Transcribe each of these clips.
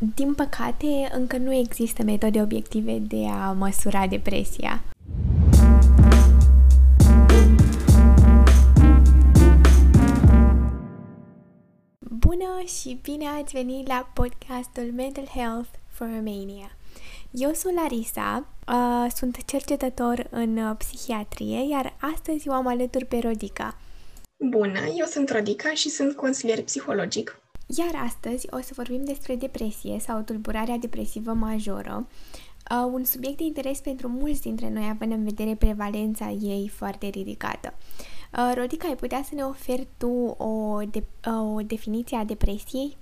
Din păcate, încă nu există metode obiective de a măsura depresia. Bună și bine ați venit la podcastul Mental Health for Romania. Eu sunt Larisa, uh, sunt cercetător în uh, psihiatrie, iar astăzi o am alături pe Rodica. Bună, eu sunt Rodica și sunt consilier psihologic. Iar astăzi o să vorbim despre depresie sau tulburarea depresivă majoră, uh, un subiect de interes pentru mulți dintre noi, având în vedere prevalența ei foarte ridicată. Uh, Rodica, ai putea să ne oferi tu o, de, uh, o definiție a depresiei?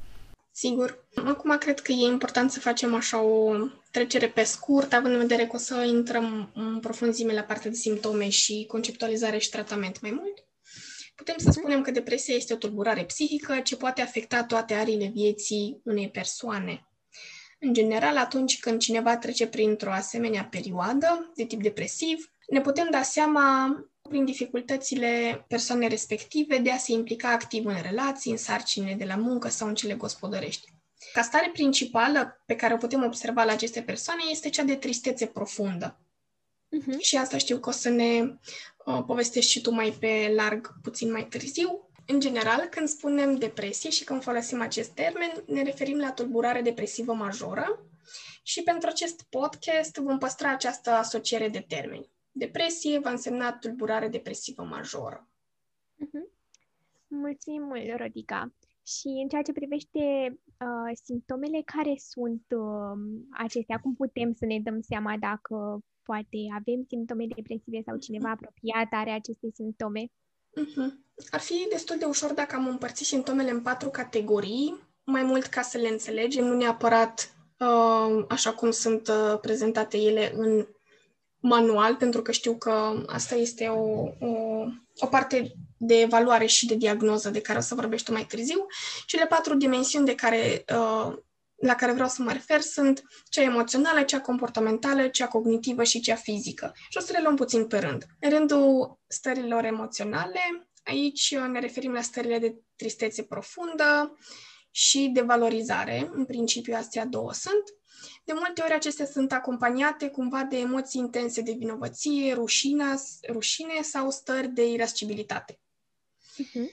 Sigur. Acum cred că e important să facem așa o trecere pe scurt, având în vedere că o să intrăm în profunzime la partea de simptome și conceptualizare și tratament mai mult. Putem să spunem că depresia este o tulburare psihică ce poate afecta toate arile vieții unei persoane. În general, atunci când cineva trece printr-o asemenea perioadă de tip depresiv, ne putem da seama prin dificultățile persoanei respective de a se implica activ în relații, în sarcinile de la muncă sau în cele gospodărești. Ca stare principală pe care o putem observa la aceste persoane este cea de tristețe profundă. Uh-huh. Și asta știu că o să ne uh, povestești și tu mai pe larg puțin mai târziu. În general, când spunem depresie și când folosim acest termen, ne referim la tulburare depresivă majoră și pentru acest podcast vom păstra această asociere de termeni. Depresie va însemna tulburare depresivă majoră. Uh-huh. Mulțumim mult, Rodica. Și în ceea ce privește uh, simptomele, care sunt uh, acestea? Cum putem să ne dăm seama dacă poate avem simptome depresive sau cineva apropiat are aceste simptome? Uh-huh. Ar fi destul de ușor dacă am împărțit simptomele în patru categorii, mai mult ca să le înțelegem, nu neapărat uh, așa cum sunt uh, prezentate ele în manual, pentru că știu că asta este o, o, o parte de evaluare și de diagnoză de care o să vorbești mai târziu. Cele patru dimensiuni de care uh, la care vreau să mă refer sunt cea emoțională, cea comportamentală, cea cognitivă și cea fizică. Și o să le luăm puțin pe rând. În rândul stărilor emoționale, aici ne referim la stările de tristețe profundă și de valorizare. În principiu, astea două sunt. De multe ori acestea sunt acompaniate cumva de emoții intense de vinovăție, rușine, rușine sau stări de irascibilitate. Uh-huh.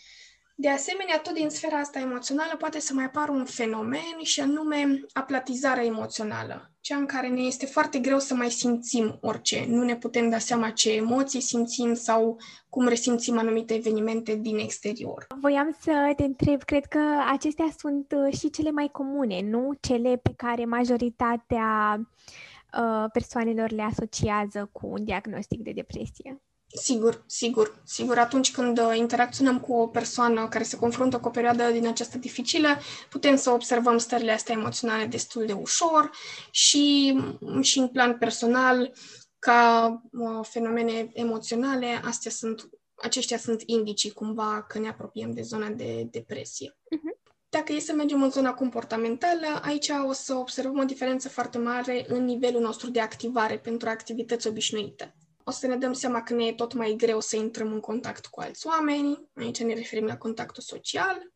De asemenea, tot din sfera asta emoțională poate să mai apară un fenomen și anume aplatizarea emoțională, cea în care ne este foarte greu să mai simțim orice. Nu ne putem da seama ce emoții simțim sau cum resimțim anumite evenimente din exterior. Voiam să te întreb, cred că acestea sunt uh, și cele mai comune, nu cele pe care majoritatea uh, persoanelor le asociază cu un diagnostic de depresie. Sigur, sigur, sigur. Atunci când uh, interacționăm cu o persoană care se confruntă cu o perioadă din aceasta dificilă, putem să observăm stările astea emoționale destul de ușor și, mm, și în plan personal, ca uh, fenomene emoționale, astea sunt, aceștia sunt indicii cumva că ne apropiem de zona de depresie. Uh-huh. Dacă e să mergem în zona comportamentală, aici o să observăm o diferență foarte mare în nivelul nostru de activare pentru activități obișnuite o să ne dăm seama că ne e tot mai greu să intrăm în contact cu alți oameni, aici ne referim la contactul social,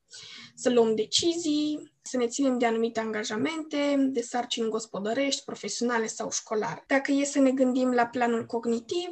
să luăm decizii, să ne ținem de anumite angajamente, de sarcini gospodărești, profesionale sau școlare. Dacă e să ne gândim la planul cognitiv,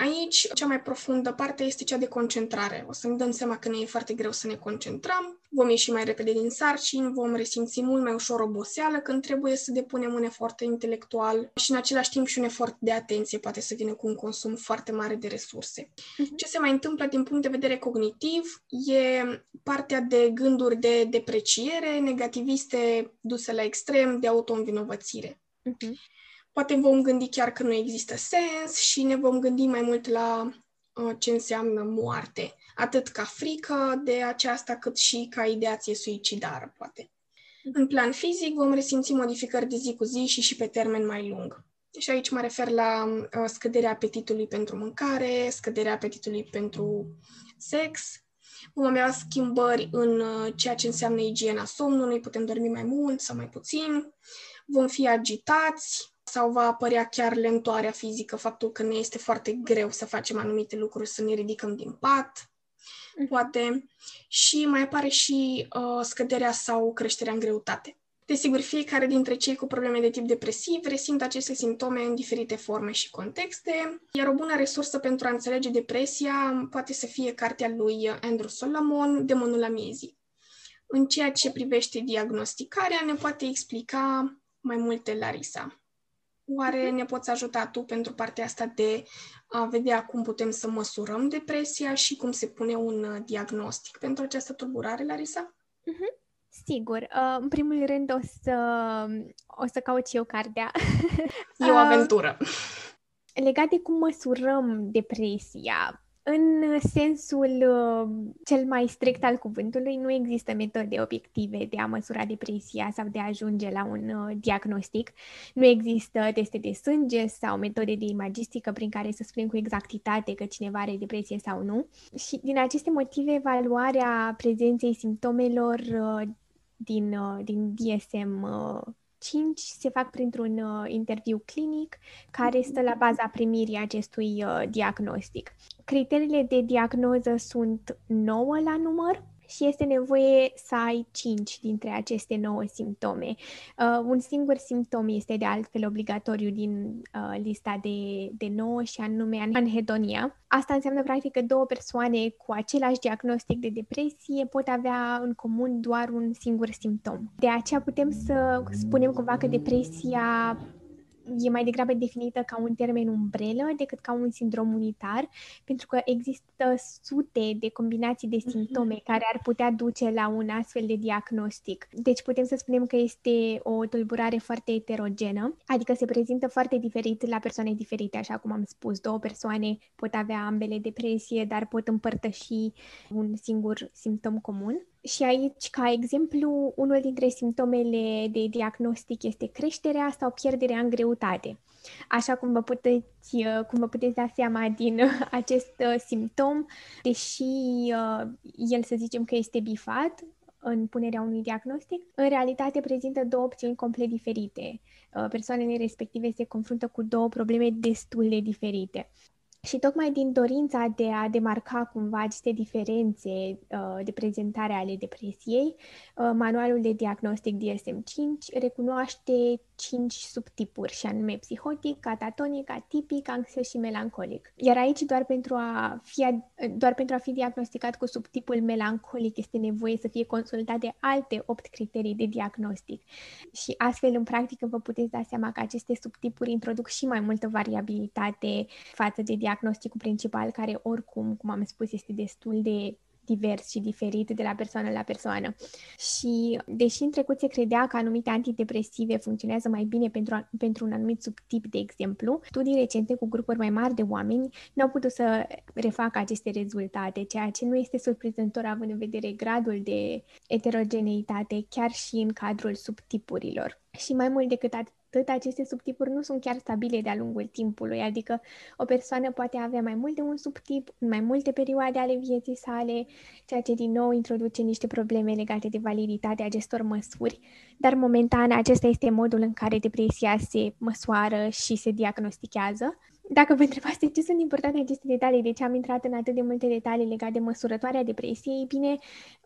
Aici, cea mai profundă parte este cea de concentrare. O să ne dăm seama că ne e foarte greu să ne concentrăm, vom ieși mai repede din sarcini, vom resimți mult mai ușor oboseală când trebuie să depunem un efort intelectual și în același timp și un efort de atenție poate să vină cu un consum foarte mare de resurse. Uh-huh. Ce se mai întâmplă din punct de vedere cognitiv e partea de gânduri de depreciere, negativiste duse la extrem, de auto-învinovățire. Uh-huh poate vom gândi chiar că nu există sens și ne vom gândi mai mult la uh, ce înseamnă moarte, atât ca frică de aceasta, cât și ca ideație suicidară, poate. În plan fizic, vom resimți modificări de zi cu zi și și pe termen mai lung. Și aici mă refer la uh, scăderea apetitului pentru mâncare, scăderea apetitului pentru sex, vom avea schimbări în uh, ceea ce înseamnă igiena somnului, putem dormi mai mult sau mai puțin, vom fi agitați, sau va apărea chiar lentoarea fizică, faptul că ne este foarte greu să facem anumite lucruri, să ne ridicăm din pat, mm. poate, și mai apare și uh, scăderea sau creșterea în greutate. Desigur, fiecare dintre cei cu probleme de tip depresiv resimt aceste simptome în diferite forme și contexte, iar o bună resursă pentru a înțelege depresia poate să fie cartea lui Andrew Solomon, Demonul la miezii. În ceea ce privește diagnosticarea, ne poate explica mai multe Larisa. Oare mhm. ne poți ajuta tu pentru partea asta de a vedea cum putem să măsurăm depresia și cum se pune un diagnostic pentru această tulburare, Larisa? Uh-huh. Sigur. Uh, în primul rând o să, o să caut și eu cartea. E o aventură. Legat de cum măsurăm depresia, în sensul uh, cel mai strict al cuvântului, nu există metode obiective de a măsura depresia sau de a ajunge la un uh, diagnostic. Nu există teste de sânge sau metode de imagistică prin care să spunem cu exactitate că cineva are depresie sau nu. Și din aceste motive, evaluarea prezenței simptomelor uh, din, din DSM 5 se fac printr-un uh, interviu clinic care stă la baza primirii acestui uh, diagnostic. Criteriile de diagnoză sunt 9 la număr și este nevoie să ai 5 dintre aceste 9 simptome. Uh, un singur simptom este de altfel obligatoriu din uh, lista de, de 9 și anume anhedonia. Asta înseamnă practic că două persoane cu același diagnostic de depresie pot avea în comun doar un singur simptom. De aceea putem să spunem cumva că depresia e mai degrabă definită ca un termen umbrelă decât ca un sindrom unitar, pentru că există sute de combinații de mhm. simptome care ar putea duce la un astfel de diagnostic. Deci putem să spunem că este o tulburare foarte heterogenă, adică se prezintă foarte diferit la persoane diferite, așa cum am spus. Două persoane pot avea ambele depresie, dar pot împărtăși un singur simptom comun. Și aici, ca exemplu, unul dintre simptomele de diagnostic este creșterea sau pierderea în greutate. Așa cum vă puteți, uh, cum vă puteți da seama din uh, acest uh, simptom, deși el să zicem că este bifat în punerea unui diagnostic, în realitate prezintă două opțiuni complet diferite. Persoanele respective se confruntă cu două probleme destul de diferite. Și tocmai din dorința de a demarca cumva aceste diferențe uh, de prezentare ale depresiei, uh, manualul de diagnostic DSM-5 recunoaște cinci subtipuri, și anume psihotic, catatonic, atipic, anxios și melancolic. Iar aici, doar pentru, a fi, doar pentru a fi diagnosticat cu subtipul melancolic, este nevoie să fie consultate alte opt criterii de diagnostic. Și astfel, în practică, vă puteți da seama că aceste subtipuri introduc și mai multă variabilitate față de diagnosticul principal, care oricum, cum am spus, este destul de divers și diferit de la persoană la persoană. Și deși în trecut se credea că anumite antidepresive funcționează mai bine pentru, pentru un anumit subtip, de exemplu, studii recente cu grupuri mai mari de oameni nu au putut să refacă aceste rezultate, ceea ce nu este surprinzător având în vedere gradul de eterogeneitate chiar și în cadrul subtipurilor. Și mai mult decât atât, atât, aceste subtipuri nu sunt chiar stabile de-a lungul timpului, adică o persoană poate avea mai mult de un subtip în mai multe perioade ale vieții sale, ceea ce din nou introduce niște probleme legate de validitatea acestor măsuri, dar momentan acesta este modul în care depresia se măsoară și se diagnostichează. Dacă vă întrebați de ce sunt importante aceste detalii, de ce am intrat în atât de multe detalii legate de măsurătoarea depresiei, bine,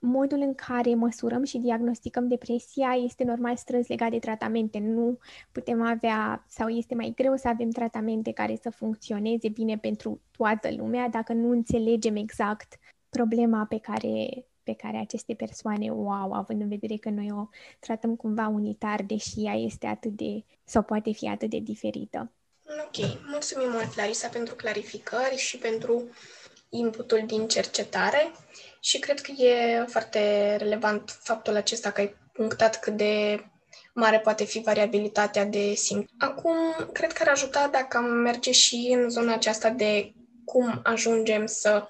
modul în care măsurăm și diagnosticăm depresia este normal strâns legat de tratamente. Nu putem avea, sau este mai greu să avem tratamente care să funcționeze bine pentru toată lumea dacă nu înțelegem exact problema pe care pe care aceste persoane o au, având în vedere că noi o tratăm cumva unitar, deși ea este atât de, sau poate fi atât de diferită. Ok, mulțumim mult, Larisa, pentru clarificări și pentru inputul din cercetare și cred că e foarte relevant faptul acesta că ai punctat cât de mare poate fi variabilitatea de simptome. Acum, cred că ar ajuta dacă am merge și în zona aceasta de cum ajungem să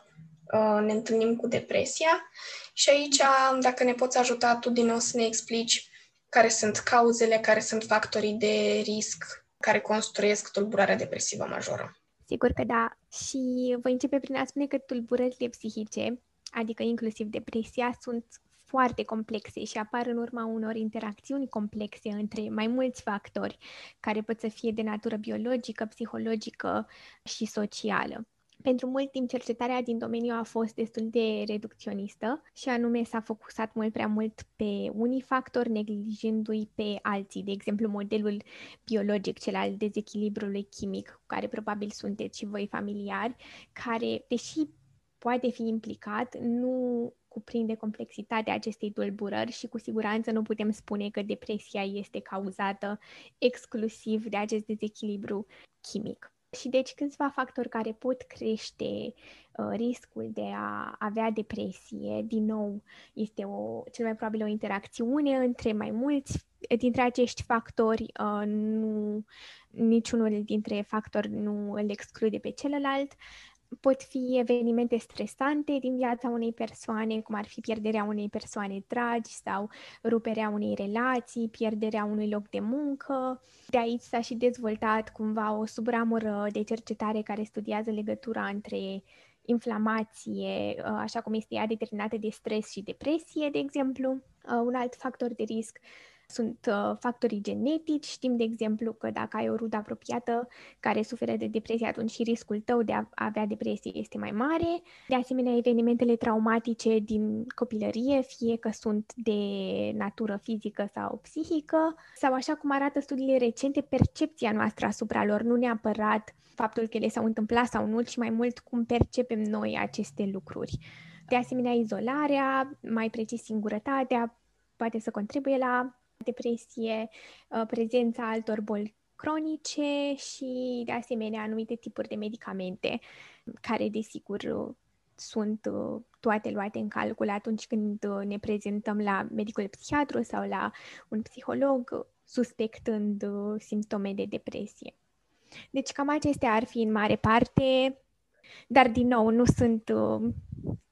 uh, ne întâlnim cu depresia și aici, dacă ne poți ajuta tu din nou să ne explici care sunt cauzele, care sunt factorii de risc care construiesc tulburarea depresivă majoră. Sigur că da. Și voi începe prin a spune că tulburările psihice, adică inclusiv depresia, sunt foarte complexe și apar în urma unor interacțiuni complexe între mai mulți factori care pot să fie de natură biologică, psihologică și socială. Pentru mult timp, cercetarea din domeniu a fost destul de reducționistă și anume s-a focusat mult prea mult pe unii factori, neglijându-i pe alții. De exemplu, modelul biologic, cel al dezechilibrului chimic, cu care probabil sunteți și voi familiari, care, deși poate fi implicat, nu cuprinde complexitatea acestei tulburări și cu siguranță nu putem spune că depresia este cauzată exclusiv de acest dezechilibru chimic. Și deci câțiva factori care pot crește uh, riscul de a avea depresie, din nou, este o, cel mai probabil o interacțiune între mai mulți dintre acești factori, uh, nu, niciunul dintre factori nu îl exclude pe celălalt pot fi evenimente stresante din viața unei persoane, cum ar fi pierderea unei persoane dragi sau ruperea unei relații, pierderea unui loc de muncă. De aici s-a și dezvoltat cumva o subramură de cercetare care studiază legătura între inflamație, așa cum este ea determinată de stres și depresie, de exemplu. Un alt factor de risc sunt uh, factorii genetici. Știm, de exemplu, că dacă ai o rudă apropiată care suferă de depresie, atunci și riscul tău de a avea depresie este mai mare. De asemenea, evenimentele traumatice din copilărie, fie că sunt de natură fizică sau psihică, sau așa cum arată studiile recente, percepția noastră asupra lor, nu neapărat faptul că ele s-au întâmplat sau nu, ci mai mult cum percepem noi aceste lucruri. De asemenea, izolarea, mai precis singurătatea, poate să contribuie la depresie, uh, prezența altor boli cronice și, de asemenea, anumite tipuri de medicamente care, desigur, sunt uh, toate luate în calcul atunci când uh, ne prezentăm la medicul psihiatru sau la un psiholog suspectând simptome de depresie. Deci cam acestea ar fi în mare parte, dar din nou nu sunt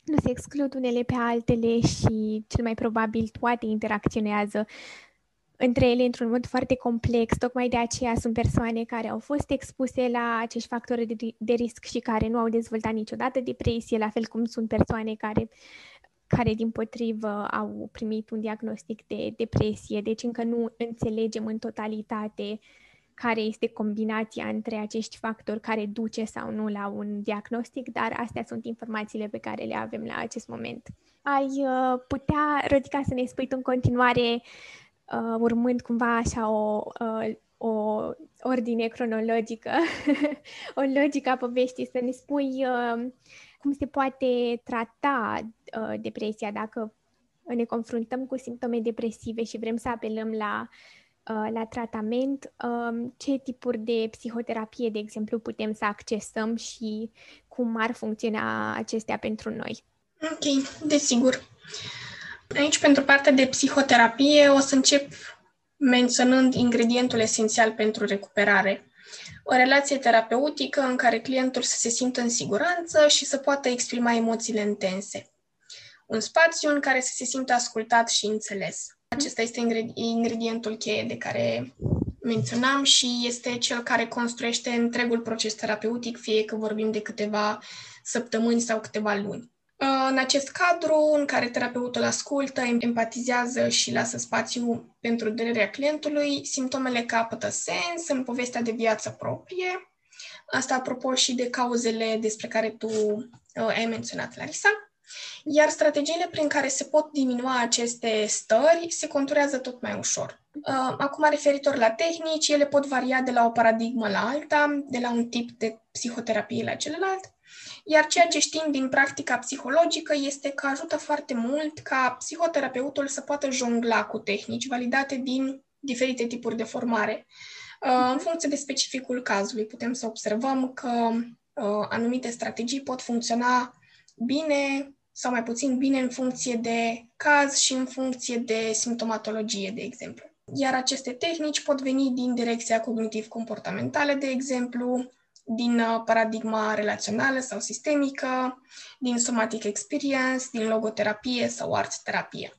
nu se exclud unele pe altele și cel mai probabil toate interacționează între ele într-un mod foarte complex. Tocmai de aceea sunt persoane care au fost expuse la acești factori de, de risc și care nu au dezvoltat niciodată depresie, la fel cum sunt persoane care care din potrivă au primit un diagnostic de depresie, deci încă nu înțelegem în totalitate care este combinația între acești factori care duce sau nu la un diagnostic, dar astea sunt informațiile pe care le avem la acest moment. Ai uh, putea, Rodica, să ne spui tu în continuare uh, urmând cumva așa o, uh, o ordine cronologică, o logică a poveștii, să ne spui uh, cum se poate trata uh, depresia dacă ne confruntăm cu simptome depresive și vrem să apelăm la, uh, la tratament, uh, ce tipuri de psihoterapie, de exemplu, putem să accesăm și cum ar funcționa acestea pentru noi. Ok, desigur. Aici, pentru partea de psihoterapie, o să încep menționând ingredientul esențial pentru recuperare. O relație terapeutică în care clientul să se simtă în siguranță și să poată exprima emoțiile intense. Un spațiu în care să se simtă ascultat și înțeles. Acesta este ingredientul cheie de care menționam și este cel care construiește întregul proces terapeutic, fie că vorbim de câteva săptămâni sau câteva luni. Uh, în acest cadru în care terapeutul ascultă, empatizează și lasă spațiu pentru durerea clientului, simptomele capătă sens în povestea de viață proprie. Asta apropo și de cauzele despre care tu uh, ai menționat, Larisa. Iar strategiile prin care se pot diminua aceste stări se conturează tot mai ușor. Uh, acum, referitor la tehnici, ele pot varia de la o paradigmă la alta, de la un tip de psihoterapie la celălalt, iar ceea ce știm din practica psihologică este că ajută foarte mult ca psihoterapeutul să poată jongla cu tehnici validate din diferite tipuri de formare. Uh, în funcție de specificul cazului, putem să observăm că uh, anumite strategii pot funcționa bine sau mai puțin bine în funcție de caz și în funcție de simptomatologie, de exemplu. Iar aceste tehnici pot veni din direcția cognitiv-comportamentală, de exemplu, din uh, paradigma relațională sau sistemică, din somatic experience, din logoterapie sau art terapie.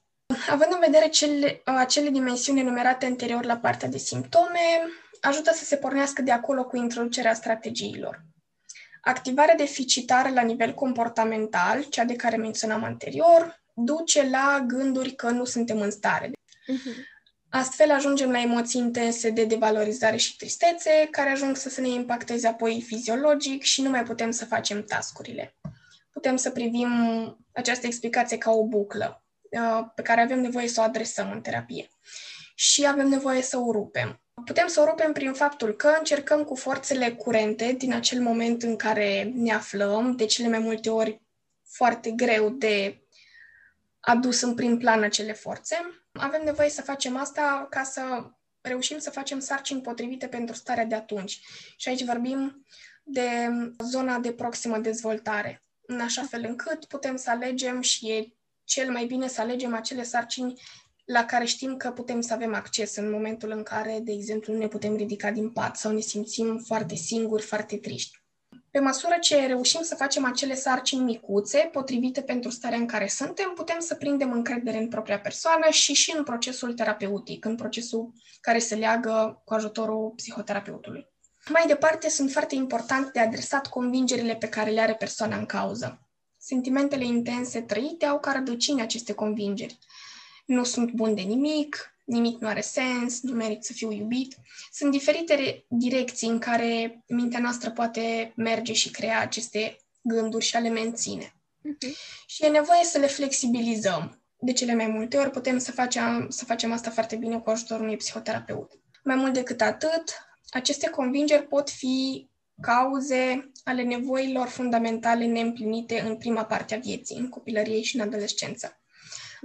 Având în vedere cele, uh, acele dimensiuni enumerate anterior la partea de simptome, ajută să se pornească de acolo cu introducerea strategiilor. Activarea deficitară la nivel comportamental, cea de care menționam anterior, duce la gânduri că nu suntem în stare. Uh-huh. Astfel ajungem la emoții intense de devalorizare și tristețe, care ajung să se ne impacteze apoi fiziologic și nu mai putem să facem tascurile. Putem să privim această explicație ca o buclă uh, pe care avem nevoie să o adresăm în terapie și avem nevoie să o rupem. Putem să o rupem prin faptul că încercăm cu forțele curente din acel moment în care ne aflăm, de cele mai multe ori foarte greu de adus în prim plan acele forțe. Avem nevoie să facem asta ca să reușim să facem sarcini potrivite pentru starea de atunci. Și aici vorbim de zona de proximă dezvoltare, în așa fel încât putem să alegem și e cel mai bine să alegem acele sarcini la care știm că putem să avem acces în momentul în care, de exemplu, nu ne putem ridica din pat sau ne simțim foarte singuri, foarte triști. Pe măsură ce reușim să facem acele sarcini micuțe, potrivite pentru starea în care suntem, putem să prindem încredere în propria persoană și și în procesul terapeutic, în procesul care se leagă cu ajutorul psihoterapeutului. Mai departe, sunt foarte important de adresat convingerile pe care le are persoana în cauză. Sentimentele intense trăite au ca rădăcini aceste convingeri. Nu sunt bun de nimic, nimic nu are sens, nu merit să fiu iubit. Sunt diferite direcții în care mintea noastră poate merge și crea aceste gânduri și a le menține. Uh-huh. Și e nevoie să le flexibilizăm. De cele mai multe ori putem să facem, să facem asta foarte bine cu ajutorul unui psihoterapeut. Mai mult decât atât, aceste convingeri pot fi cauze ale nevoilor fundamentale neîmplinite în prima parte a vieții, în copilărie și în adolescență.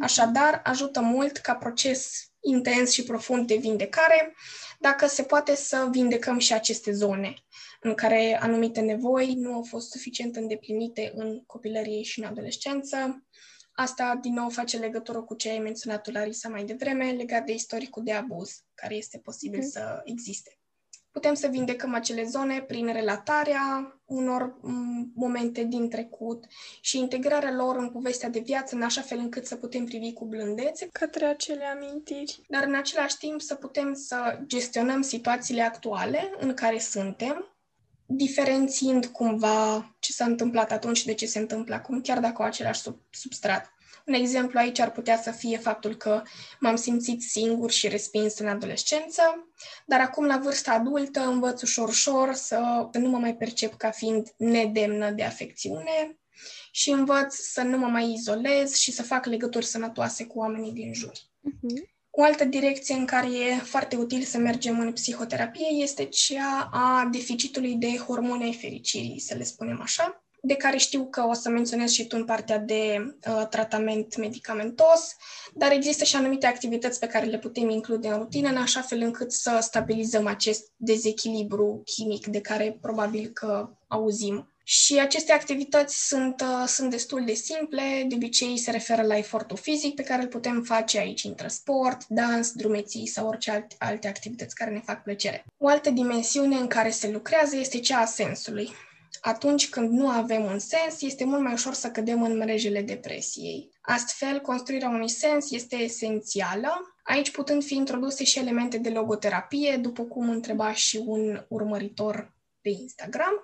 Așadar, ajută mult ca proces intens și profund de vindecare, dacă se poate să vindecăm și aceste zone în care anumite nevoi nu au fost suficient îndeplinite în copilărie și în adolescență. Asta, din nou, face legătură cu ce ai menționat Larisa mai devreme, legat de istoricul de abuz, care este posibil mm. să existe. Putem să vindecăm acele zone prin relatarea unor mm, momente din trecut și integrarea lor în povestea de viață, în așa fel încât să putem privi cu blândețe către acele amintiri. Dar în același timp să putem să gestionăm situațiile actuale în care suntem, diferențiind cumva ce s-a întâmplat atunci și de ce se întâmplă acum, chiar dacă au același sub, substrat. Un exemplu aici ar putea să fie faptul că m-am simțit singur și respins în adolescență, dar acum, la vârsta adultă, învăț ușor-ușor să, să nu mă mai percep ca fiind nedemnă de afecțiune și învăț să nu mă mai izolez și să fac legături sănătoase cu oamenii din jur. Uh-huh. O altă direcție în care e foarte util să mergem în psihoterapie este cea a deficitului de hormone ai fericirii, să le spunem așa de care știu că o să menționez și tu în partea de uh, tratament medicamentos, dar există și anumite activități pe care le putem include în rutină, în așa fel încât să stabilizăm acest dezechilibru chimic de care probabil că auzim. Și aceste activități sunt, uh, sunt destul de simple, de obicei se referă la efortul fizic pe care îl putem face aici, intră sport, dans, drumeții sau orice alte, alte activități care ne fac plăcere. O altă dimensiune în care se lucrează este cea a sensului atunci când nu avem un sens, este mult mai ușor să cădem în mrejele depresiei. Astfel, construirea unui sens este esențială, aici putând fi introduse și elemente de logoterapie, după cum întreba și un urmăritor pe Instagram.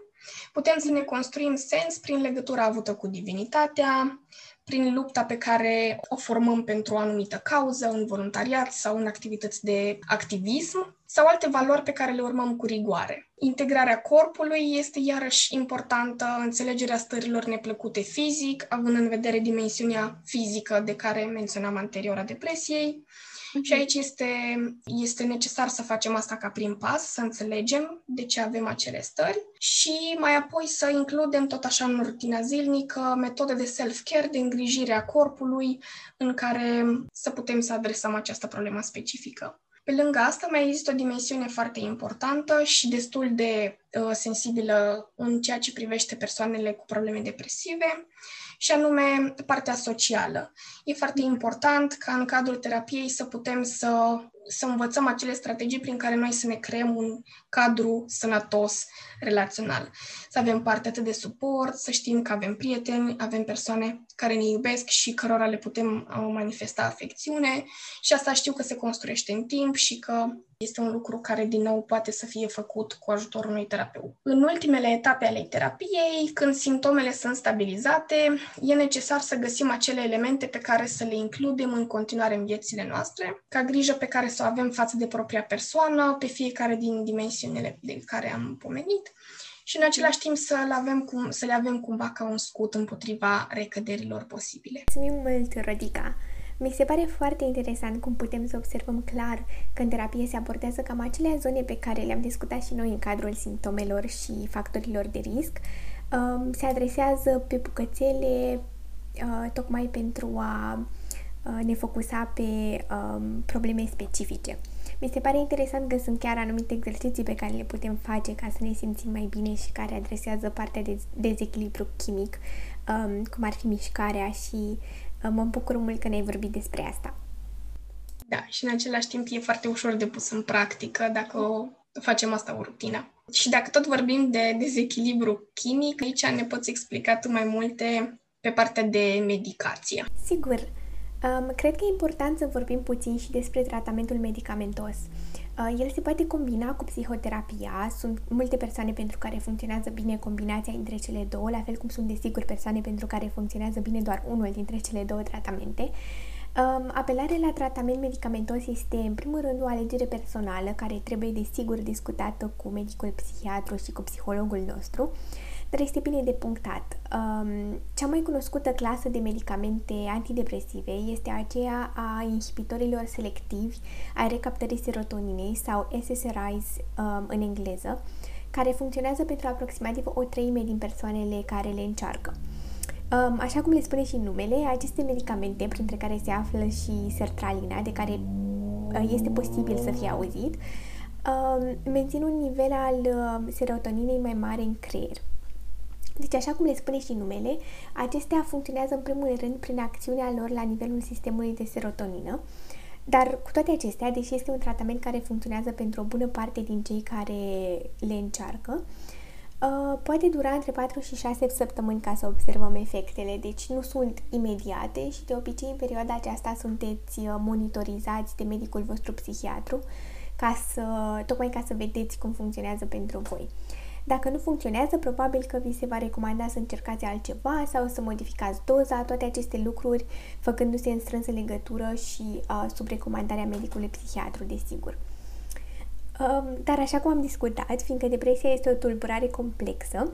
Putem să ne construim sens prin legătura avută cu divinitatea, prin lupta pe care o formăm pentru o anumită cauză, în voluntariat sau în activități de activism, sau alte valori pe care le urmăm cu rigoare. Integrarea corpului este iarăși importantă, înțelegerea stărilor neplăcute fizic, având în vedere dimensiunea fizică de care menționam anterior a depresiei, și aici este, este necesar să facem asta ca prim pas, să înțelegem de ce avem acele stări și mai apoi să includem tot așa în rutina zilnică metode de self-care, de îngrijire a corpului, în care să putem să adresăm această problemă specifică. Pe lângă asta, mai există o dimensiune foarte importantă și destul de uh, sensibilă în ceea ce privește persoanele cu probleme depresive, și anume partea socială. E foarte important ca în cadrul terapiei să putem să, să învățăm acele strategii prin care noi să ne creăm un cadru sănătos relațional. Să avem parte atât de suport, să știm că avem prieteni, avem persoane care ne iubesc și cărora le putem uh, manifesta afecțiune și asta știu că se construiește în timp și că este un lucru care, din nou, poate să fie făcut cu ajutorul unui terapeut. În ultimele etape ale terapiei, când simptomele sunt stabilizate, e necesar să găsim acele elemente pe care să le includem în continuare în viețile noastre, ca grijă pe care să o avem față de propria persoană, pe fiecare din dimensiunile de care am pomenit și în același timp să le avem, cum, să le avem cumva ca un scut împotriva recăderilor posibile. Mulțumim mult, Rodica! Mi se pare foarte interesant cum putem să observăm clar că în terapie se abordează cam acele zone pe care le-am discutat și noi în cadrul simptomelor și factorilor de risc. Um, se adresează pe bucățele uh, tocmai pentru a uh, ne focusa pe um, probleme specifice. Mi se pare interesant că sunt chiar anumite exerciții pe care le putem face ca să ne simțim mai bine și care adresează partea de dezechilibru chimic, um, cum ar fi mișcarea și uh, mă bucur mult că ne-ai vorbit despre asta. Da, și în același timp e foarte ușor de pus în practică dacă o facem asta o rutină. Și dacă tot vorbim de dezechilibru chimic, aici ne poți explica tu mai multe pe partea de medicație. Sigur. Um, cred că e important să vorbim puțin și despre tratamentul medicamentos. Uh, el se poate combina cu psihoterapia, sunt multe persoane pentru care funcționează bine combinația între cele două, la fel cum sunt desigur persoane pentru care funcționează bine doar unul dintre cele două tratamente. Um, apelarea la tratament medicamentos este, în primul rând, o alegere personală care trebuie, desigur, discutată cu medicul psihiatru și cu psihologul nostru. Uh, dar este bine de punctat. Um, cea mai cunoscută clasă de medicamente antidepresive este aceea a inhibitorilor selectivi ai recaptării serotoninei sau SSRIs um, în engleză, care funcționează pentru aproximativ o treime din persoanele care le încearcă. Um, așa cum le spune și numele, aceste medicamente, printre care se află și sertralina, de care uh, este posibil să fie auzit, um, mențin un nivel al uh, serotoninei mai mare în creier. Deci, așa cum le spune și numele, acestea funcționează în primul rând prin acțiunea lor la nivelul sistemului de serotonină, dar cu toate acestea, deși este un tratament care funcționează pentru o bună parte din cei care le încearcă, uh, poate dura între 4 și 6 săptămâni ca să observăm efectele, deci nu sunt imediate și de obicei în perioada aceasta sunteți uh, monitorizați de medicul vostru psihiatru ca să, tocmai ca să vedeți cum funcționează pentru voi. Dacă nu funcționează, probabil că vi se va recomanda să încercați altceva sau să modificați doza, toate aceste lucruri făcându-se în strânsă legătură și uh, sub recomandarea medicului psihiatru, desigur. Uh, dar așa cum am discutat, fiindcă depresia este o tulburare complexă,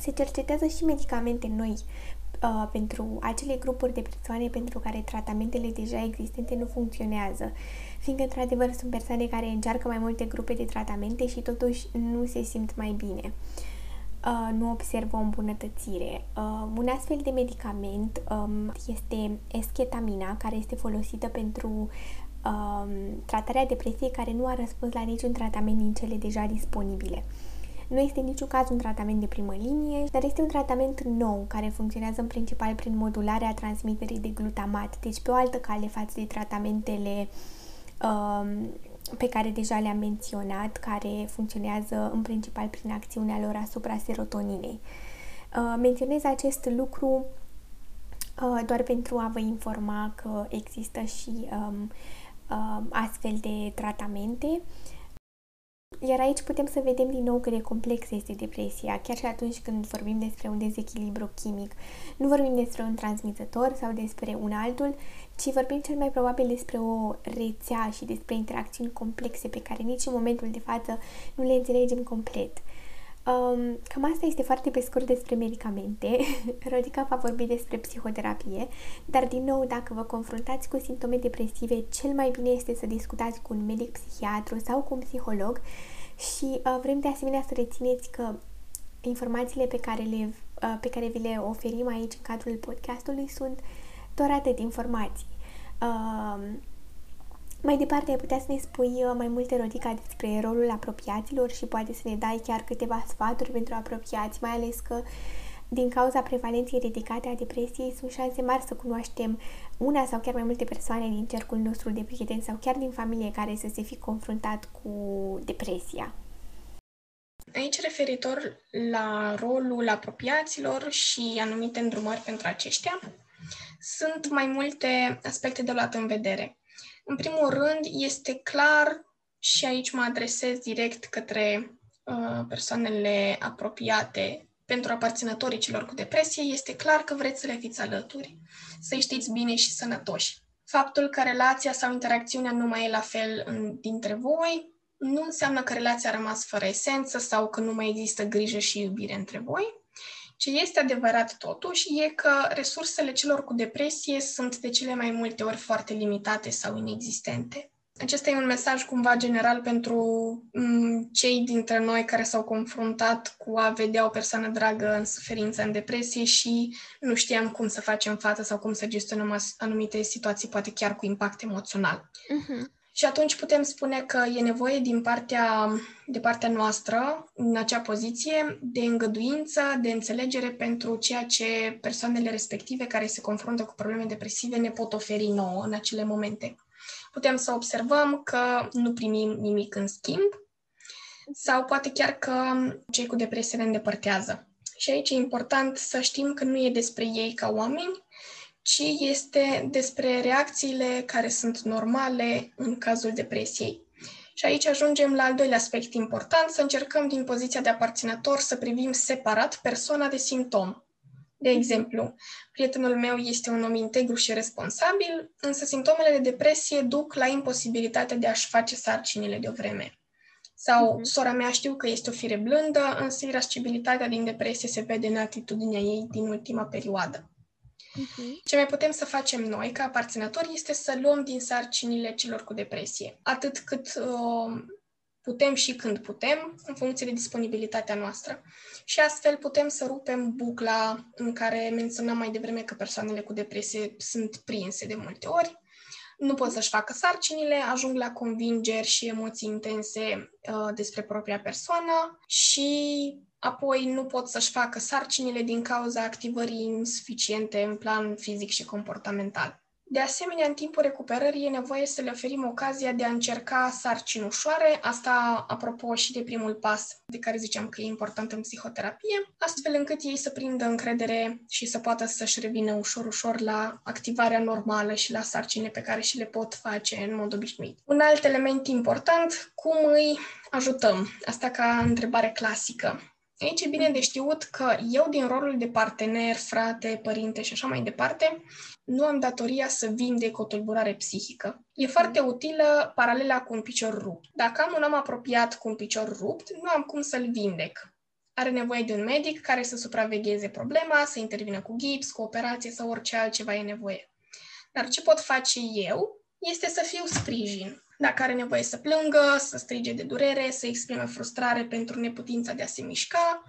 se cercetează și medicamente noi uh, pentru acele grupuri de persoane pentru care tratamentele deja existente nu funcționează fiindcă, într-adevăr, sunt persoane care încearcă mai multe grupe de tratamente și totuși nu se simt mai bine. Uh, nu observă o îmbunătățire. Uh, un astfel de medicament um, este esketamina, care este folosită pentru um, tratarea depresiei care nu a răspuns la niciun tratament din cele deja disponibile. Nu este în niciun caz un tratament de primă linie, dar este un tratament nou care funcționează în principal prin modularea transmiterii de glutamat, deci pe o altă cale față de tratamentele uh, Um, pe care deja le-am menționat, care funcționează în principal prin acțiunea lor asupra serotoninei. Uh, menționez acest lucru uh, doar pentru a vă informa că există și um, um, astfel de tratamente iar aici putem să vedem din nou cât de complexă este depresia, chiar și atunci când vorbim despre un dezechilibru chimic. Nu vorbim despre un transmițător sau despre un altul, ci vorbim cel mai probabil despre o rețea și despre interacțiuni complexe pe care nici în momentul de față nu le înțelegem complet. Um, cam asta este foarte pe scurt despre medicamente. Rodica va vorbi despre psihoterapie, dar din nou, dacă vă confruntați cu simptome depresive, cel mai bine este să discutați cu un medic psihiatru sau cu un psiholog și uh, vrem de asemenea să rețineți că informațiile pe care, le, uh, pe care vi le oferim aici în cadrul podcastului sunt doar atât informații. Uh, mai departe, ai putea să ne spui uh, mai multe, Rodica, despre rolul apropiaților și poate să ne dai chiar câteva sfaturi pentru apropiați, mai ales că din cauza prevalenței ridicate a depresiei sunt șanse mari să cunoaștem una sau chiar mai multe persoane din cercul nostru de prieteni sau chiar din familie care să se fi confruntat cu depresia. Aici, referitor la rolul apropiaților și anumite îndrumări pentru aceștia, sunt mai multe aspecte de luat în vedere. În primul rând, este clar și aici mă adresez direct către uh, persoanele apropiate pentru aparținătorii celor cu depresie, este clar că vreți să le fiți alături, să-i știți bine și sănătoși. Faptul că relația sau interacțiunea nu mai e la fel în, dintre voi nu înseamnă că relația a rămas fără esență sau că nu mai există grijă și iubire între voi. Ce este adevărat totuși e că resursele celor cu depresie sunt de cele mai multe ori foarte limitate sau inexistente. Acesta e un mesaj cumva general pentru m- cei dintre noi care s-au confruntat cu a vedea o persoană dragă în suferință, în depresie și nu știam cum să facem față sau cum să gestionăm anumite situații, poate chiar cu impact emoțional. Uh-huh. Și atunci putem spune că e nevoie din partea, de partea noastră, în acea poziție, de îngăduință, de înțelegere pentru ceea ce persoanele respective care se confruntă cu probleme depresive ne pot oferi nouă în acele momente. Putem să observăm că nu primim nimic în schimb sau poate chiar că cei cu depresie ne îndepărtează. Și aici e important să știm că nu e despre ei ca oameni, ci este despre reacțiile care sunt normale în cazul depresiei. Și aici ajungem la al doilea aspect important, să încercăm din poziția de aparținător să privim separat persoana de simptom. De exemplu, prietenul meu este un om integru și responsabil, însă simptomele de depresie duc la imposibilitatea de a-și face sarcinile de o vreme. Sau uh-huh. sora mea știu că este o fire blândă, însă irascibilitatea din depresie se vede în atitudinea ei din ultima perioadă. Uh-huh. Ce mai putem să facem noi, ca aparținători, este să luăm din sarcinile celor cu depresie. Atât cât uh, putem și când putem, în funcție de disponibilitatea noastră. Și astfel putem să rupem bucla în care menționam mai devreme că persoanele cu depresie sunt prinse de multe ori. Nu pot să-și facă sarcinile, ajung la convingeri și emoții intense uh, despre propria persoană și apoi nu pot să-și facă sarcinile din cauza activării insuficiente în plan fizic și comportamental. De asemenea, în timpul recuperării e nevoie să le oferim ocazia de a încerca sarcini ușoare, asta apropo și de primul pas de care ziceam că e important în psihoterapie, astfel încât ei să prindă încredere și să poată să-și revină ușor-ușor la activarea normală și la sarcinile pe care și le pot face în mod obișnuit. Un alt element important, cum îi ajutăm? Asta ca întrebare clasică. Aici e bine de știut că eu, din rolul de partener, frate, părinte și așa mai departe, nu am datoria să vindec o tulburare psihică. E foarte utilă paralela cu un picior rupt. Dacă am un om apropiat cu un picior rupt, nu am cum să-l vindec. Are nevoie de un medic care să supravegheze problema, să intervină cu gips, cu operație sau orice altceva e nevoie. Dar ce pot face eu este să fiu sprijin. Dacă are nevoie să plângă, să strige de durere, să exprime frustrare pentru neputința de a se mișca,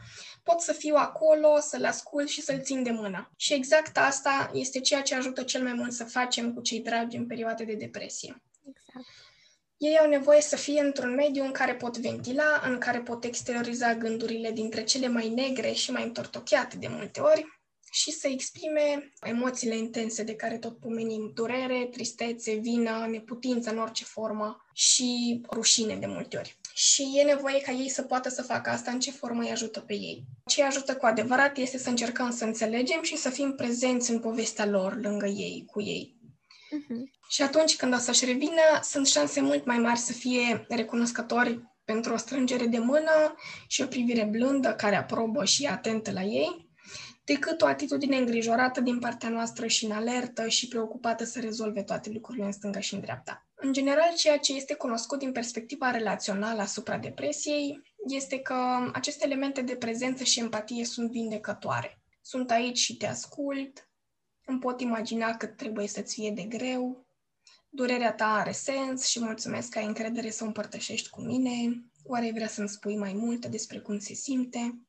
pot să fiu acolo, să-l ascult și să-l țin de mână. Și exact asta este ceea ce ajută cel mai mult să facem cu cei dragi în perioade de depresie. Exact. Ei au nevoie să fie într-un mediu în care pot ventila, în care pot exterioriza gândurile dintre cele mai negre și mai întortocheate de multe ori, și să exprime emoțiile intense de care tot pomenim, durere, tristețe, vină, neputință în orice formă și rușine de multe ori. Și e nevoie ca ei să poată să facă asta în ce formă îi ajută pe ei. Ce ajută cu adevărat este să încercăm să înțelegem și să fim prezenți în povestea lor, lângă ei, cu ei. Uh-huh. Și atunci când o să-și revină, sunt șanse mult mai mari să fie recunoscători pentru o strângere de mână și o privire blândă care aprobă și e atentă la ei, decât o atitudine îngrijorată din partea noastră și în alertă și preocupată să rezolve toate lucrurile în stânga și în dreapta. În general, ceea ce este cunoscut din perspectiva relațională asupra depresiei este că aceste elemente de prezență și empatie sunt vindecătoare. Sunt aici și te ascult, îmi pot imagina cât trebuie să-ți fie de greu, durerea ta are sens și mulțumesc că ai încredere să o împărtășești cu mine, oare vrea să-mi spui mai multe despre cum se simte?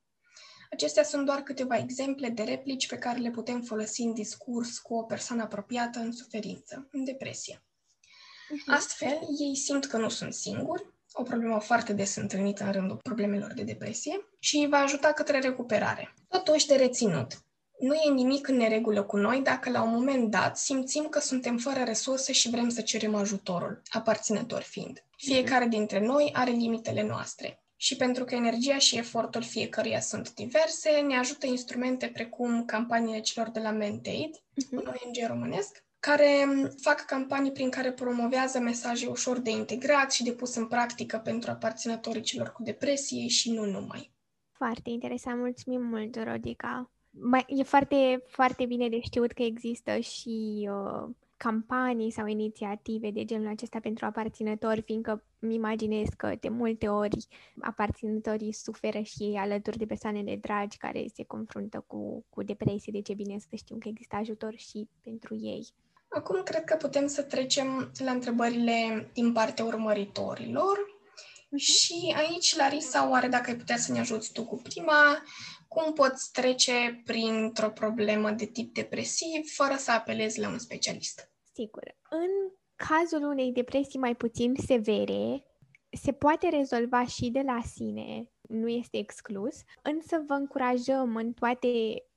Acestea sunt doar câteva exemple de replici pe care le putem folosi în discurs cu o persoană apropiată în suferință, în depresie. Uh-huh. Astfel, ei simt că nu sunt singuri, o problemă foarte des întâlnită în rândul problemelor de depresie, și îi va ajuta către recuperare. Totuși, de reținut, nu e nimic în neregulă cu noi dacă la un moment dat simțim că suntem fără resurse și vrem să cerem ajutorul, aparținător fiind. Fiecare dintre noi are limitele noastre și pentru că energia și efortul fiecăruia sunt diverse, ne ajută instrumente precum campaniile celor de la Mentate, uh-huh. un ONG românesc, care fac campanii prin care promovează mesaje ușor de integrat și de pus în practică pentru aparținătorii celor cu depresie și nu numai. Foarte interesant, mulțumim mult, Rodica. Mai, e foarte, foarte bine de știut că există și uh, campanii sau inițiative de genul acesta pentru aparținători, fiindcă îmi imaginez că de multe ori aparținătorii suferă și ei alături de persoanele dragi care se confruntă cu, cu depresie, deci e bine să știm că există ajutor și pentru ei. Acum cred că putem să trecem la întrebările din partea urmăritorilor. Uh-huh. Și aici, Larisa, oare dacă ai putea să ne ajuți tu cu prima, cum poți trece printr-o problemă de tip depresiv fără să apelezi la un specialist? Sigur. În cazul unei depresii mai puțin severe, se poate rezolva și de la sine, nu este exclus, însă vă încurajăm în toate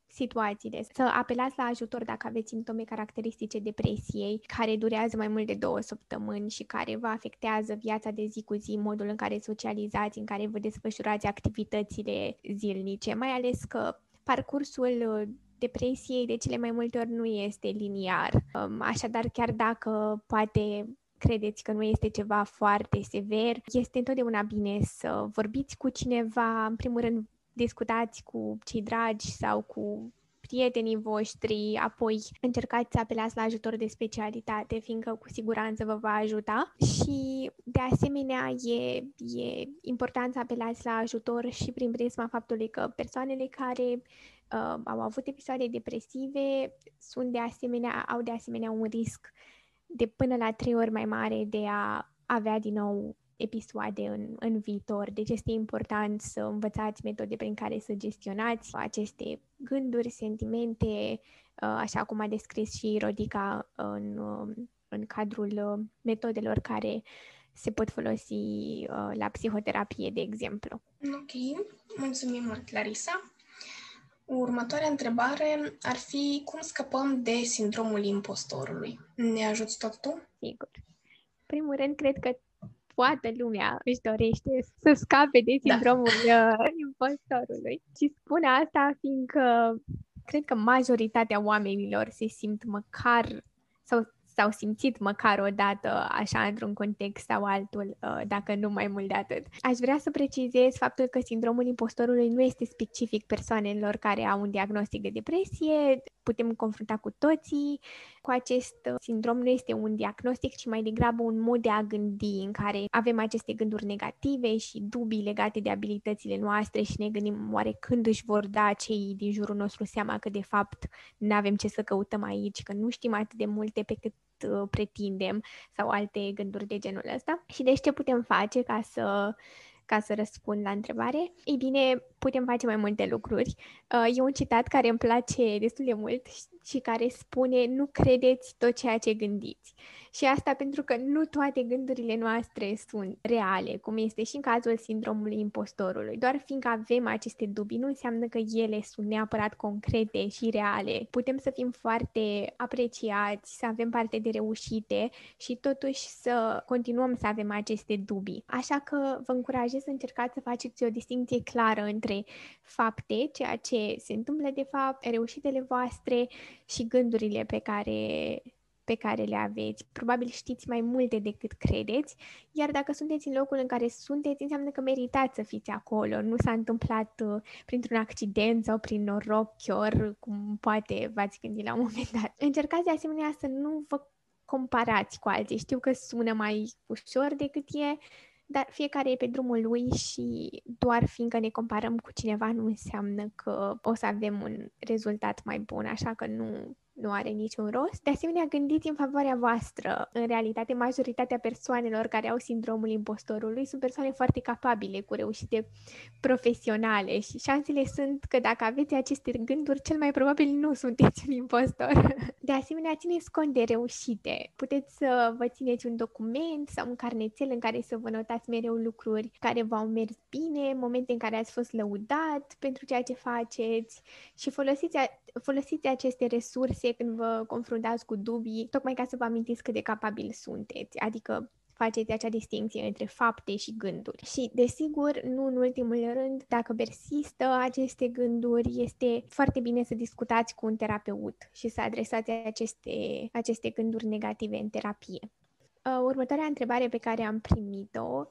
situațiile, să apelați la ajutor dacă aveți simptome caracteristice depresiei, care durează mai mult de două săptămâni și care vă afectează viața de zi cu zi, modul în care socializați, în care vă desfășurați activitățile zilnice, mai ales că parcursul uh, depresiei de cele mai multe ori nu este liniar. Um, așadar, chiar dacă poate credeți că nu este ceva foarte sever, este întotdeauna bine să vorbiți cu cineva, în primul rând discutați cu cei dragi sau cu prietenii voștri, apoi încercați să apelați la ajutor de specialitate, fiindcă cu siguranță vă va ajuta și de asemenea e, e important să apelați la ajutor și prin prisma faptului că persoanele care uh, au avut episoade depresive sunt de asemenea, au de asemenea un risc de până la trei ori mai mare de a avea din nou episoade în, în viitor. Deci este important să învățați metode prin care să gestionați aceste gânduri, sentimente, uh, așa cum a descris și Rodica în, um, în cadrul uh, metodelor care se pot folosi uh, la psihoterapie, de exemplu. Ok, mulțumim mult, Larisa. Următoarea întrebare ar fi cum scăpăm de sindromul impostorului. Ne ajuți tot tu? Sigur. În primul rând, cred că toată lumea își dorește să scape de da. sindromul da. impostorului. Și spun asta fiindcă cred că majoritatea oamenilor se simt măcar sau s-au simțit măcar o dată așa într-un context sau altul, uh, dacă nu mai mult de atât. Aș vrea să precizez faptul că sindromul impostorului nu este specific persoanelor care au un diagnostic de depresie, putem confrunta cu toții cu acest uh, sindrom, nu este un diagnostic, ci mai degrabă un mod de a gândi în care avem aceste gânduri negative și dubii legate de abilitățile noastre și ne gândim oare când își vor da cei din jurul nostru seama că de fapt nu avem ce să căutăm aici, că nu știm atât de multe pe cât uh, pretindem sau alte gânduri de genul ăsta. Și deci ce putem face ca să ca să răspund la întrebare? Ei bine, putem face mai multe lucruri. Uh, e un citat care îmi place destul de mult și care spune nu credeți tot ceea ce gândiți. Și asta pentru că nu toate gândurile noastre sunt reale, cum este și în cazul sindromului impostorului. Doar fiindcă avem aceste dubii, nu înseamnă că ele sunt neapărat concrete și reale. Putem să fim foarte apreciați, să avem parte de reușite și totuși să continuăm să avem aceste dubii. Așa că vă încurajez să încercați să faceți o distinție clară între fapte, ceea ce se întâmplă de fapt, reușitele voastre și gândurile pe care pe care le aveți. Probabil știți mai multe decât credeți, iar dacă sunteți în locul în care sunteți, înseamnă că meritați să fiți acolo. Nu s-a întâmplat uh, printr-un accident sau prin noroc chiar, cum poate v-ați gândit la un moment dat. Încercați de asemenea să nu vă comparați cu alții. Știu că sună mai ușor decât e, dar fiecare e pe drumul lui și doar fiindcă ne comparăm cu cineva nu înseamnă că o să avem un rezultat mai bun, așa că nu nu are niciun rost. De asemenea, gândiți în favoarea voastră. În realitate, majoritatea persoanelor care au sindromul impostorului sunt persoane foarte capabile, cu reușite profesionale și șansele sunt că dacă aveți aceste gânduri, cel mai probabil nu sunteți un impostor. De asemenea, țineți cont de reușite. Puteți să vă țineți un document sau un carnețel în care să vă notați mereu lucruri care v-au mers bine, momente în care ați fost lăudat pentru ceea ce faceți și folosiți, folosiți aceste resurse reflexie când vă confruntați cu dubii, tocmai ca să vă amintiți cât de capabil sunteți, adică faceți acea distinție între fapte și gânduri. Și, desigur, nu în ultimul rând, dacă persistă aceste gânduri, este foarte bine să discutați cu un terapeut și să adresați aceste, aceste gânduri negative în terapie. Uh, următoarea întrebare pe care am primit-o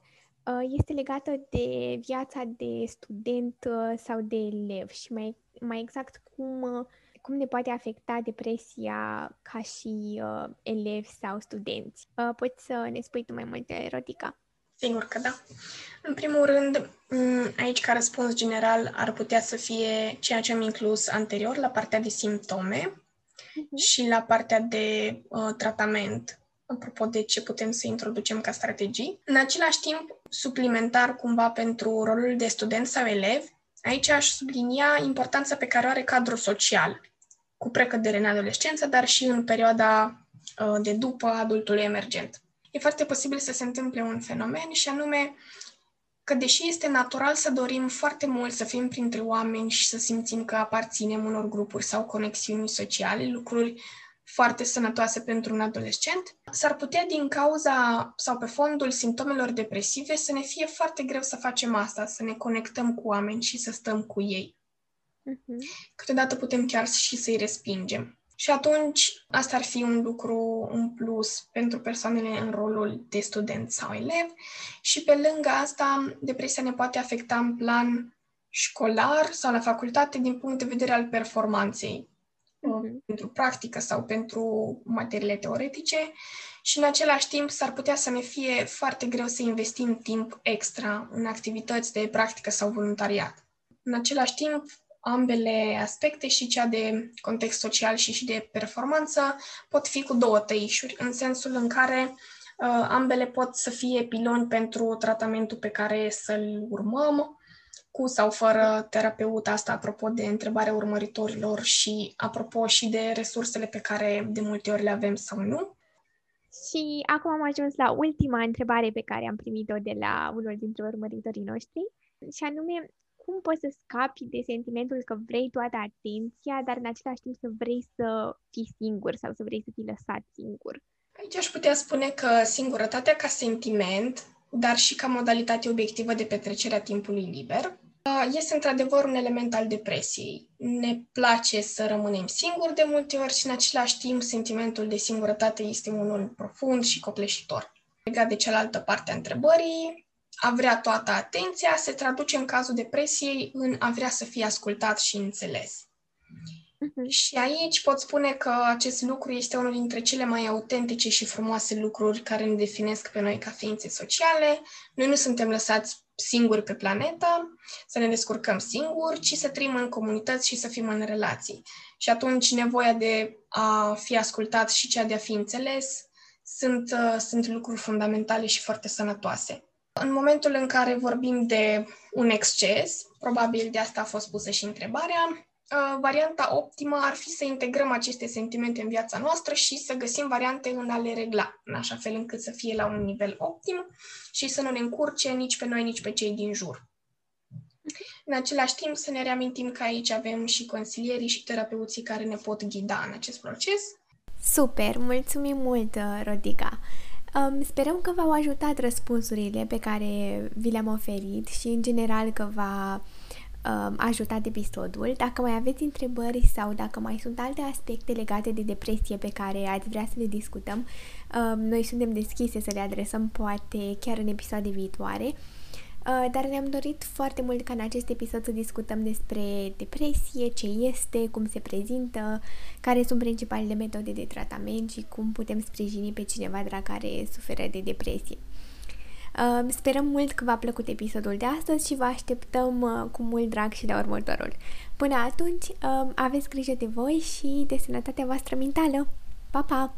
uh, este legată de viața de student uh, sau de elev și mai, mai exact cum cum ne poate afecta depresia ca și uh, elevi sau studenți. Uh, poți să ne spui tu mai multe, Rotica? Sigur că da. În primul rând, aici ca răspuns general ar putea să fie ceea ce am inclus anterior la partea de simptome uh-huh. și la partea de uh, tratament, apropo de ce putem să introducem ca strategii. În același timp, suplimentar cumva pentru rolul de student sau elev, aici aș sublinia importanța pe care o are cadrul social, cu precădere în adolescență, dar și în perioada uh, de după adultul emergent e foarte posibil să se întâmple un fenomen și anume că deși este natural să dorim foarte mult să fim printre oameni și să simțim că aparținem unor grupuri sau conexiuni sociale, lucruri foarte sănătoase pentru un adolescent, s-ar putea din cauza sau pe fondul simptomelor depresive să ne fie foarte greu să facem asta, să ne conectăm cu oameni și să stăm cu ei. Uh-huh. Câteodată putem chiar și să-i respingem. Și atunci, asta ar fi un lucru, un plus pentru persoanele în rolul de student sau elev. Și pe lângă asta, depresia ne poate afecta în plan școlar sau la facultate din punct de vedere al performanței, mm-hmm. pentru practică sau pentru materiile teoretice. Și în același timp s-ar putea să ne fie foarte greu să investim timp extra în activități de practică sau voluntariat. În același timp, ambele aspecte, și cea de context social și și de performanță, pot fi cu două tăișuri, în sensul în care uh, ambele pot să fie piloni pentru tratamentul pe care să-l urmăm, cu sau fără terapeut, asta apropo de întrebarea urmăritorilor și apropo și de resursele pe care de multe ori le avem sau nu. Și acum am ajuns la ultima întrebare pe care am primit-o de la unul dintre urmăritorii noștri, și anume, cum poți să scapi de sentimentul că vrei toată atenția, dar în același timp să vrei să fii singur sau să vrei să fii lăsat singur? Aici aș putea spune că singurătatea ca sentiment, dar și ca modalitate obiectivă de petrecere a timpului liber, este într-adevăr un element al depresiei. Ne place să rămânem singuri de multe ori și în același timp sentimentul de singurătate este unul profund și copleșitor. Legat de cealaltă parte a întrebării, a vrea toată atenția se traduce în cazul depresiei în a vrea să fie ascultat și înțeles. Uh-huh. Și aici pot spune că acest lucru este unul dintre cele mai autentice și frumoase lucruri care ne definesc pe noi ca ființe sociale. Noi nu suntem lăsați singuri pe planetă, să ne descurcăm singuri, ci să trăim în comunități și să fim în relații. Și atunci nevoia de a fi ascultat și cea de a fi înțeles sunt, uh, sunt lucruri fundamentale și foarte sănătoase. În momentul în care vorbim de un exces, probabil de asta a fost pusă și întrebarea, uh, varianta optimă ar fi să integrăm aceste sentimente în viața noastră și să găsim variante în a le regla, în așa fel încât să fie la un nivel optim și să nu ne încurce nici pe noi, nici pe cei din jur. În același timp, să ne reamintim că aici avem și consilierii și terapeuții care ne pot ghida în acest proces. Super! Mulțumim mult, Rodica! Um, sperăm că v-au ajutat răspunsurile pe care vi le-am oferit și, în general, că v-a um, ajutat episodul. Dacă mai aveți întrebări sau dacă mai sunt alte aspecte legate de depresie pe care ați vrea să le discutăm, um, noi suntem deschise să le adresăm poate chiar în episoade viitoare. Uh, dar ne-am dorit foarte mult ca în acest episod să discutăm despre depresie, ce este, cum se prezintă, care sunt principalele metode de tratament și cum putem sprijini pe cineva drag care suferă de depresie. Uh, sperăm mult că v-a plăcut episodul de astăzi și vă așteptăm uh, cu mult drag și la următorul. Până atunci, aveți grijă de voi și de sănătatea voastră mentală. Pa, pa!